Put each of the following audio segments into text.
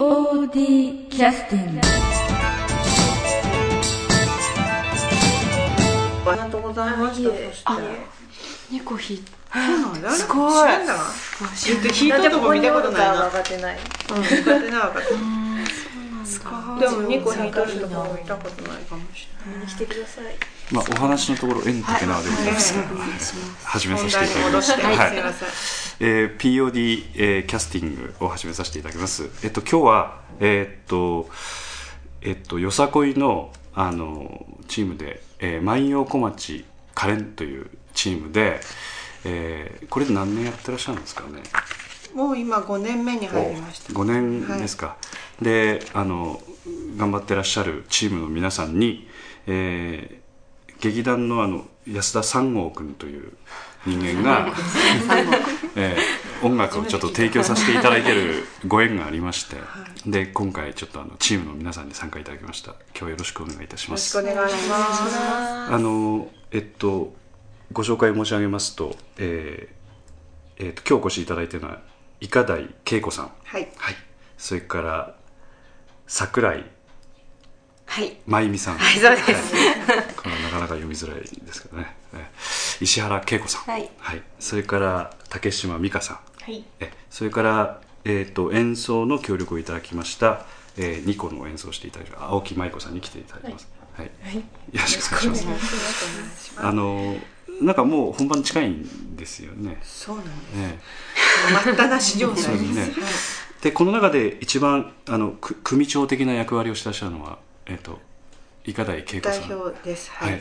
POD キャスティングありがとうございました。そして、2個引いそうなんすごい知らんだな。言って引いたとこ見たことないな。分かってないうん、分かってなかった。すごでも二個引いた人とかも見たことないかもしれない。見に来てくださいまあ、お話のところ縁竹縄でございますが、始めさせていただきます。はい。えー POD、えーキャスティングを始めさせていただきます。えっと、今日は、えーっと、えっと、よさこいの、あの、チームで、えー万葉小町カレンというチームで、えーこれで何年やってらっしゃるんですかね？もう今五年目に入りました。5年ですか、であの頑張ってらっしゃるチームの皆さんに、えー劇団のあの安田三郷君という人間が、えー音楽をちょっと提供させていただいてるご縁がありまして、で今回ちょっとあのチームの皆さんに参加いただきました。今日はよろしくお願いいたしよろしますくお願いします。あのえっとご紹介申し上げますと,、えーえーと今日お越しいただいているのは伊香台恵子さん。はい。はい、それから桜井。はい。真由美さん、はいそうです。これはなかなか読みづらいですけどね、え石原恵子さん、はい。それから竹島美香さん、はい。えそれから、えー、と演奏の協力をいただきました、えー、ニコの演奏をしていただきました青木舞子さんに来ていただきます、はい。よろしくお願いします。あのなんかもう本番近いんですよねそうなんです。ね待ったなし状態で。すすねでこの中で一番あのく組長的な役割をしてらっしゃるのは、えっと伊香台恵子さん代表です。ははいい。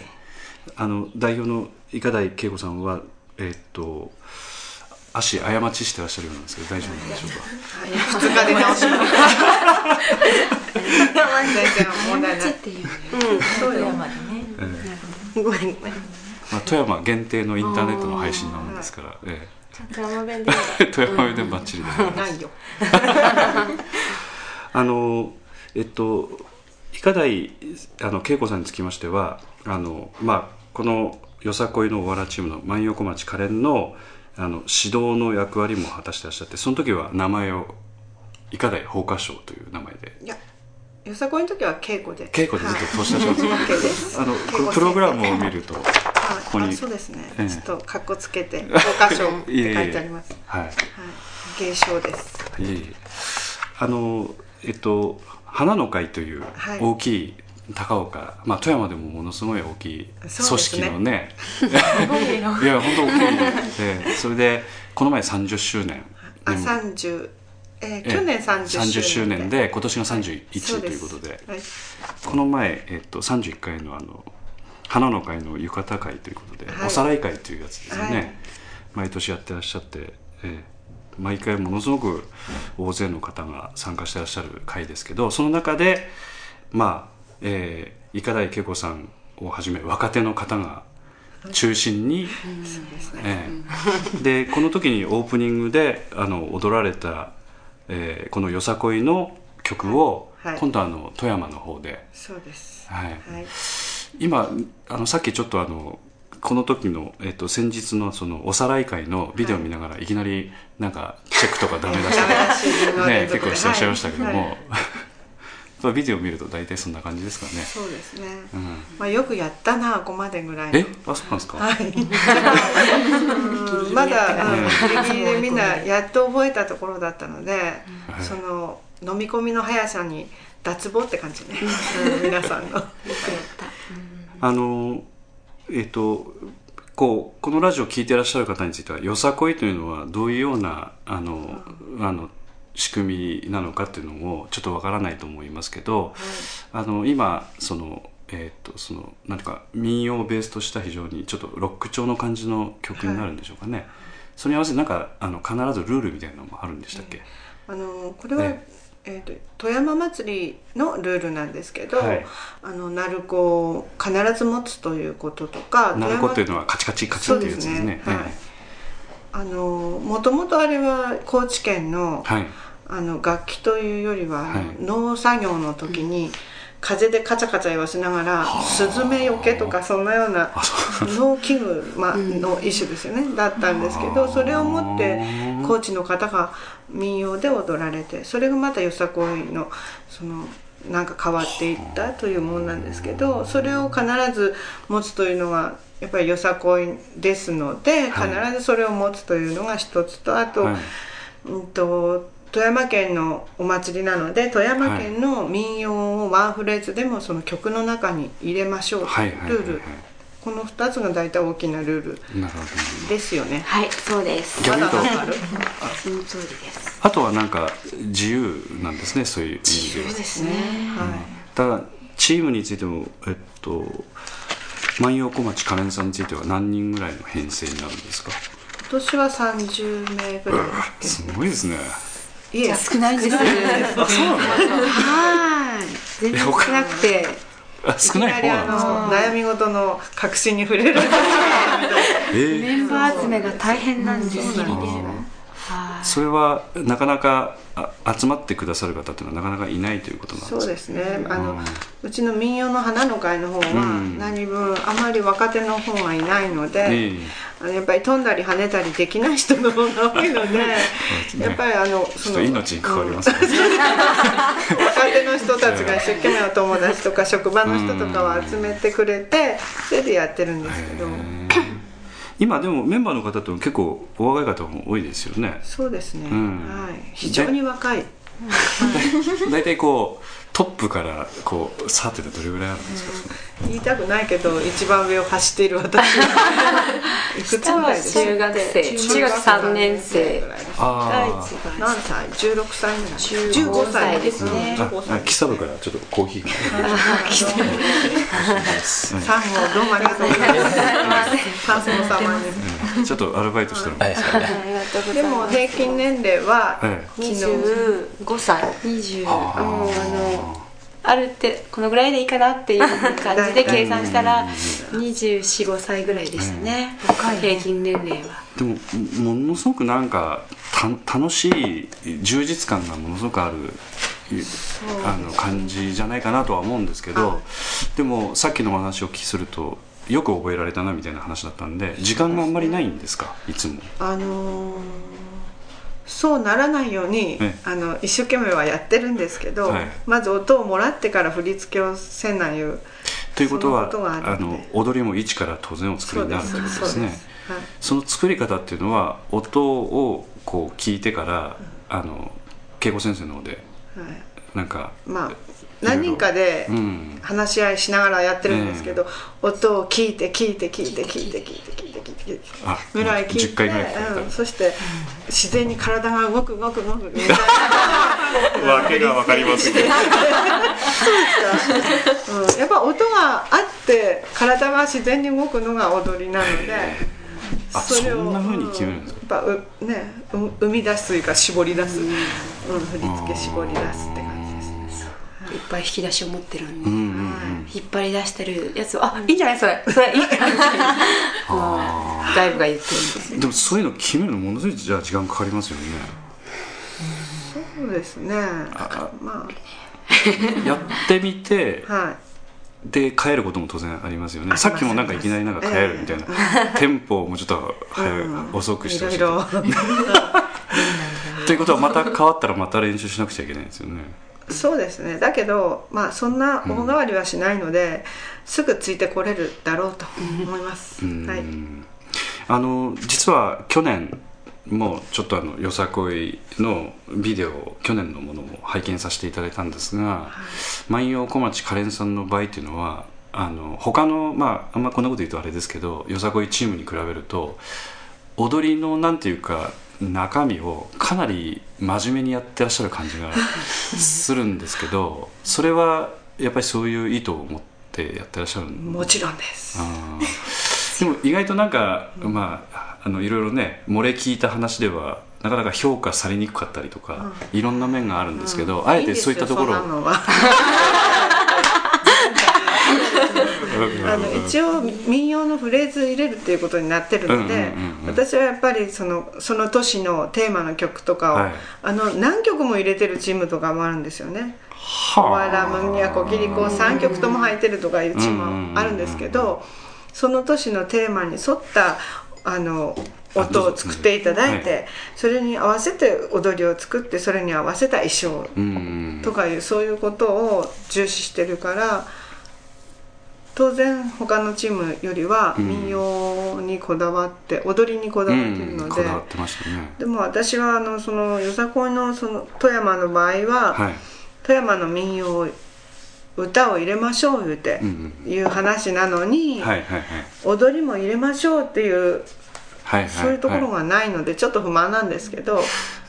あの代表の伊香台恵子さんはえっと足過ちしてらっしゃるようなんですけど大丈夫なんでしょうか？二日で直します。全然問題ない。っていうそうよ。山でねえごめんごめんまあ、富山限定のインターネットの配信なもんですから、え 富山弁でえ富山弁でバッチリでないよ。あのえっと伊香台あの恵子さんにつきましてはあの、まあ、このよさこいのお笑いチームの万葉小町可憐のあの指導の役割も果たしてらっしゃってその時は名前を伊香台法華賞という名前で。いや、よさこいの時は稽古で。稽古でずっと通し出します、はい OK です。あのプログラムを見るとあここに。あそうですね、ええ。ちょっと格好つけて教科書って書いてあります。はい。はい芸賞ですいえいえ。あのえっと花の会というはい。大きい高岡、まあ、富山でもものすごい大きい組織のね。いや本当大きいでそれでこの前30周年。あにも三十えーええ。去年30周年30周年で今年がそ31うでということで、はい。この前、えっと、31回のあの花の会の浴衣会ということで、はい。おさらい会というやつですよね、はい。毎年やってらっしゃって、ええ毎回ものすごく大勢の方が参加してらっしゃる会ですけどその中でまあ、えー、伊香台恵子さんをはじめ若手の方が中心に、ええでこの時にオープニングであの踊られた、えーこのよさこいの曲を、はい。はい。今度はあの富山の方で、そうです。はい。はい今あのさっきちょっとあのこの時の、えっと、先日のそのおさらい会のビデオ見ながら、い、きなりなんかチェックとかダメ出し ダメ出しのね結構してらっしゃいましたけども、はい。ビデオ見ると大体そんな感じですかね、そうですね。うん、まあよくやったなここまでぐらいの。え？あそうなんですか、はい。うん。まだうん。ギリギリでみんなやっと覚えたところだったので、はい。その飲み込みの速さに脱帽って感じね、うん。皆さんの。あのえっとこうこのラジオを聞いていらっしゃる方についてはよさこいというのはどういうようなあの、あの仕組みなのかっていうのもちょっとわからないと思いますけど、あの今そのえっとそのなんていうか民謡をベースとした非常にちょっとロック調の感じの曲になるんでしょうかね、それに合わせてなんかあの必ずルールみたいなのもあるんでしたっけ、あのこれは、ねえー、と富山祭りのルールなんですけど、はい。あの鳴子を必ず持つということとか鳴子っていうののはカチカチカチっていうやつですね。はい。あのもともとあれは高知県の,、はい。あの楽器というよりは、はい。農作業の時に風でカチャカチャ言わせながらスズメよけとかそんなような農機具、まあの一種ですよね。だったんですけどそれを持って高知の方が民謡で踊られてそれがまたよさこいのそのなんか変わっていったというもんなんですけどそれを必ず持つというのがやっぱりよさこいですので必ずそれを持つというのが一つとあと、はい。うんと富山県のお祭りなので富山県の民謡をワンフレーズでもその曲の中に入れましょうとはい。い。うはい。はい。ルール。この2つが大体大きなルールなるほどですよね。はいそうです。まだわかる？その通りです。あとはなんか自由なんですねそういう意味では。そうですね。はい。ただチームについてもえっと万葉小町カレンさんについては何人ぐらいの編成になるんですか？今年は30名ぐらいです。すごいですねいえ少ないんですあそうなの？はい。全然少なくて。あ少ない方きな悩み事の核心に触れる。えー。メンバー集めが大変なんですよ。ねそれはなかなかあ集まってくださる方っていうのはなかなかいないということなんですか？そうですね。あの、うちの民謡の花の会の方はうん。何分あまり若手の方がいないので、ええ。あのやっぱり飛んだり跳ねたりできない人の方が多いのでね。やっぱりあのちょっと命に関わりますね、若手の人たちが一生懸命お友達とか職場の人とかを集めてくれてそれでやってるんですけど今でもメンバーの方と結構お若い方も多いですよね。そうですね、うん。はい、非常に若い。大体こうトップからこうさててどれぐらいあるんですか、言いたくないけど一番上を走っている私。は いくつぐらいですか？中学生。中学3年生。あ何歳？16歳ぐらい。15 15歳ですね。うんあ15歳。あキサブからちょっとコーヒー。がサンゴどうもありがとうございます。サンゴ様ですうんちょっとアルバイトしてるんですありがとうござでい。ますも平均年齢はえ昨日。25歳。20あー。もうあのあるってこのぐらいでいいかなっていう感じで 計算したら245歳ぐらいでしたね。平均年齢は。でもものすごくなんかた楽しい充実感がものすごくあるいあの感じじゃないかなとは思うんですけど、はい。でもさっきのお話をお聞きするとよく覚えられたなみたいな話だったんで時間があんまりないんですか？いつも。あのーそうならないようにええ。あの一生懸命はやってるんですけど、はい。まず音をもらってから振り付けをせんなんいうということはあの踊りも一から当然お作りになるということです。ねはい、その作り方っていうのは音をこう聞いてからあの恵子先生の方ではい。なんかまあ何人かでうん。話し合いしながらやってるんですけど、音を聞いて聞いて聞いて聞いて聞いて聞いて聞いて聞いてあぐらい聞い10て、回ぐらい聞いた。うん、そして自然に体が動く動く動くみたいなわけがわかりませんけど。うん、やっぱ音があって体が自然に動くのが踊りなのであそんな風に決めるんですか？やっぱうねう生み出すというか絞り出す、うん、振り付け絞り出すってぱい引き出しを持ってるんで、うんうんうん。引っ張り出してるやつをあいいんじゃないそれ。それいい感じ。外部が言ってるんで。すでもそういうの決めるのものすごいじゃあ時間かかりますよね。そうですね。あまやってみてあはい。で帰ることも当然ありますよね。さっきもなんかいきなりなんか帰るみたいな、テンポをもうちょっと早く、うん。遅くしてほしいと。い うことはまた変わったらまた練習しなくちゃいけないんですよねそうですね。だけどまあそんな大変わりはしないので、すぐついてこれるだろうと思います、うん。はい。あの実は去年もちょっとあのよさこいのビデオを去年のものも拝見させていただいたんですが、万葉小町カレンさんの場合っていうのはあの他のまああんまこんなこと言うとあれですけどよさこいチームに比べると踊りのなんていうか中身をかなり真面目にやってらっしゃる感じがするんですけど それはやっぱりそういう意図を持ってやってらっしゃるんもちろんです。でも意外となんか、まああのいろいろね漏れ聞いた話ではなかなか評価されにくかったりとか、いろんな面があるんですけど、あえてそういったところを いいんですよそんなのはあの一応民謡のフレーズ入れるっていうことになってるので、私はやっぱりそのその年のテーマの曲とかを、はい。あの何曲も入れてるチームとかもあるんですよね。はわらむにゃこきりこ3曲とも入ってるとかいうチームもあるんですけどその年のテーマに沿ったあの音を作っていただいはてそれに合わせて踊りを作ってそれに合わせた衣装うんとかいうそういうことを重視してるから当然他のチームよりはうん。民謡にこだわって踊りにこだわってるので。こだわってましたね。でも私はあのそのよさこいのその富山の場合は、はい。富山の民謡歌を入れましょう言うてうんいう話なのに、はいはいはい。踊りも入れましょうっていうはいはいそういうところはいがないのでちょっと不満なんですけど、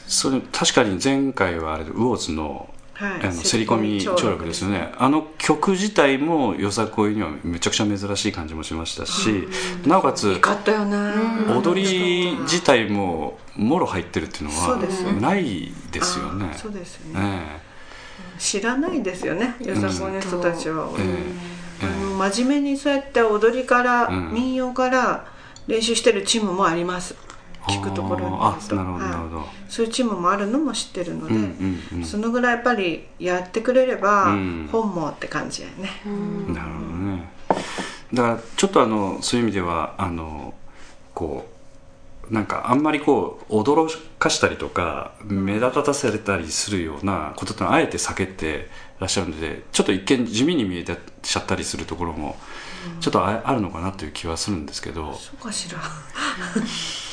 それ確かに前回はあれでウォーズのはい。あの競り込み聴録ですよね。あの曲自体もよさこいにはめちゃくちゃ珍しい感じもしましたしなおかつよかったよな踊り自体ももろ入ってるっていうのはないですよね。そうですよね、え知らないですよねよさこいの人たちは、えええ。あの真面目にそうやって踊りから、うん。民謡から練習してるチームもあります聞くところになるほどなるほど。はい。そういうチームもあるのも知ってるので、うんうんうん。そのぐらいやっぱりやってくれれば、うん。本望って感じやね、なるほどね。だからちょっとあのそういう意味ではあのこうなんかあんまりこう驚かしたりとか目立たせたりするようなことってのはあえて避けてらっしゃるのでちょっと一見地味に見えてちゃったりするところもちょっとああるのかなという気はするんですけど。そうかしら。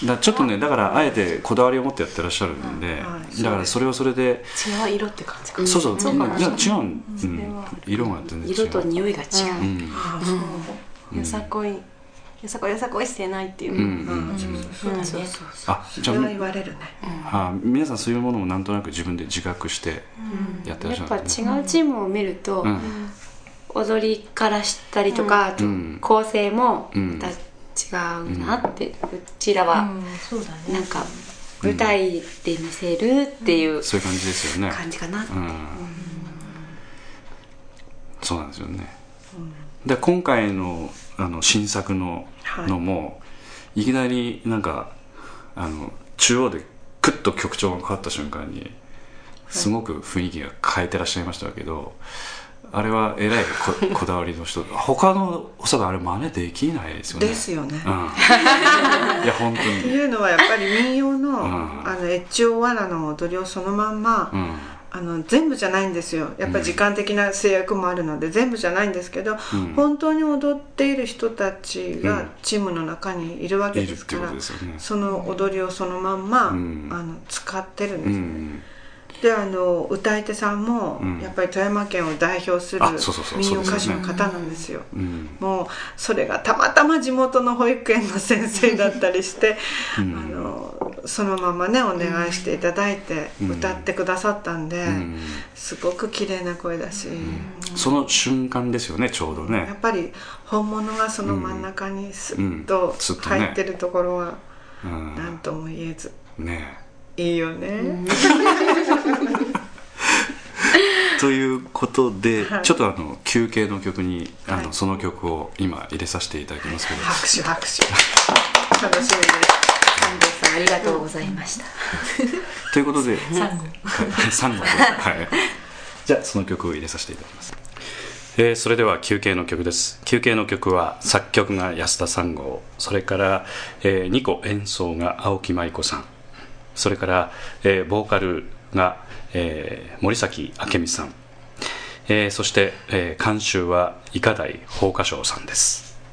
だちょっとねだからあえてこだわりを持ってやってらっしゃるんではい。だからそれをそれで。違う色って感じか。そうそう。そうか違うん、うん、色が全然違う。色と匂いが違う、うん。あよさこい。よさこいよさこいしてないっていう。う、んそう、うん。そうそうう。んそうあじゃあそれは言われるね。あ皆さんそういうものもなんとなく自分で自覚してやってらっしゃやっぱ違うるんですね。チームを見ると、うん踊りから知ったりとか、うん。構成もうん。また違うなって、うちらはなんか舞台で見せるっていうそういう感じですよね。感じかな、うん。そうなんですよね。で今回のあの新作のはい。のも、い、きなりなんかあの中央でクッと曲調が変わった瞬間にすごく雰囲気が変えてらっしゃいましたけど。あれはえらいこ こだわりの人。他のおそばあれ真似できないですよね。ですよね。うん、いや本当ってにいうのはやっぱり民謡の,、ん。あの越中わらの踊りをそのまんま、うん。あの全部じゃないんですよ。やっぱり時間的な制約もあるので、全部じゃないんですけど、うん。本当に踊っている人たちがうん。チームの中にいるわけですから、とですよね。その踊りをそのまんま、うん。あの使ってるんでうすよね、んであの歌い手さんも、うん。やっぱり富山県を代表するあそうそうそう民謡歌手の方なんですよ。うん。もうそれがたまたま地元の保育園の先生だったりして、うん。あのそのままねお願いしていただいてうん。歌ってくださったんで、うん。すごく綺麗な声だし、その瞬間ですよねちょうどやっね、ぱり本物がその真ん中にスッうん。と入ってるところはうん、何とも言えず。ね。いいよね、ということで、はい。ちょっとあの休憩の曲にあの、はい。その曲を今入れさせていただきますけど、拍手拍手。楽しみです。安藤さんありがとうございました。ということで三号ですはい。じゃあその曲を入れさせていただきます。えーそれでは休憩の曲です。休憩の曲は作曲が安田三号それから、え2個演奏が青木舞子さん。それから、えーボーカルが、えー森崎明美さん、えーそして、えー監修は医科大法科省さんです「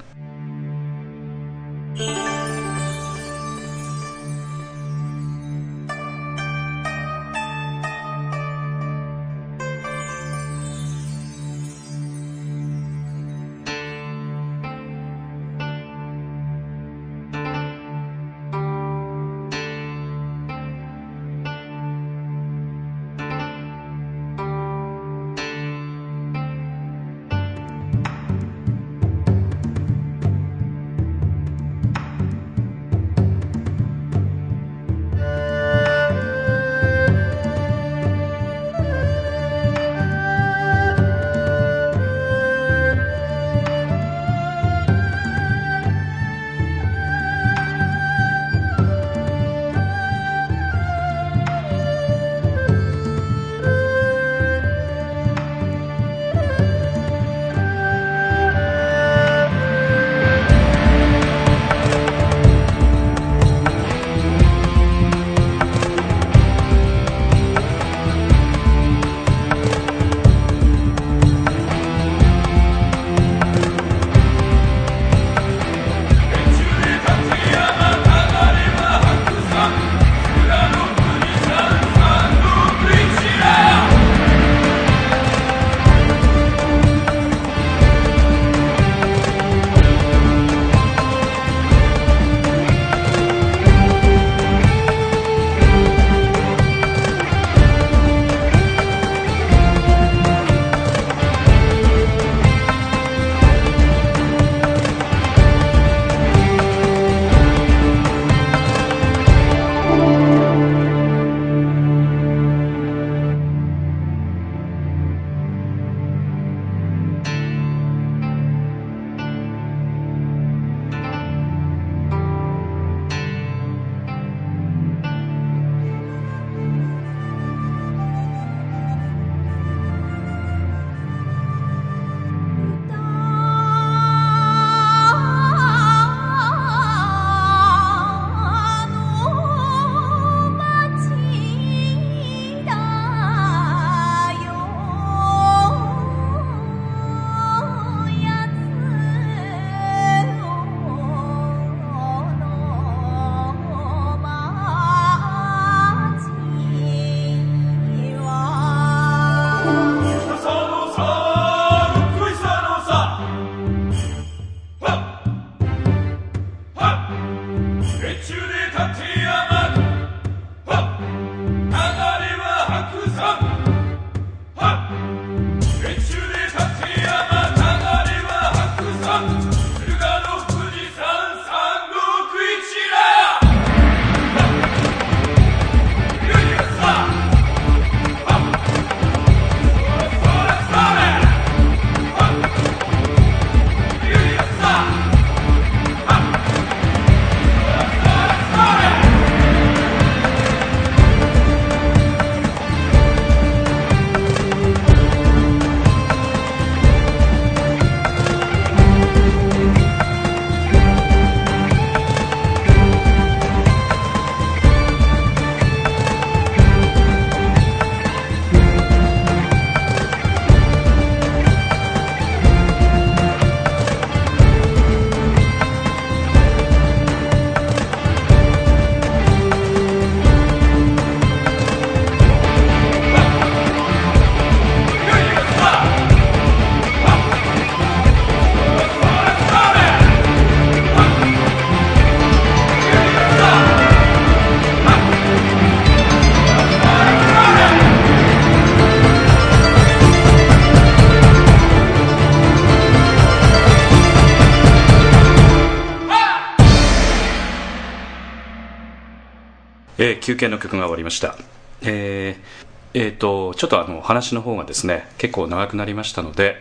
えー休憩の曲が終わりました。えーえーとちょっとあの話の方がですね結構長くなりましたので、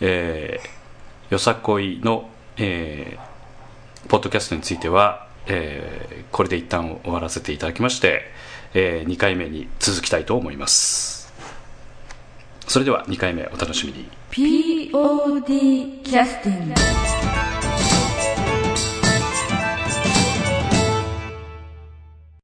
えーよさこいの、えーポッドキャストについては、えーこれで一旦終わらせていただきまして、え2回目に続きたいと思います。それでは2回目お楽しみに。POD キャスティング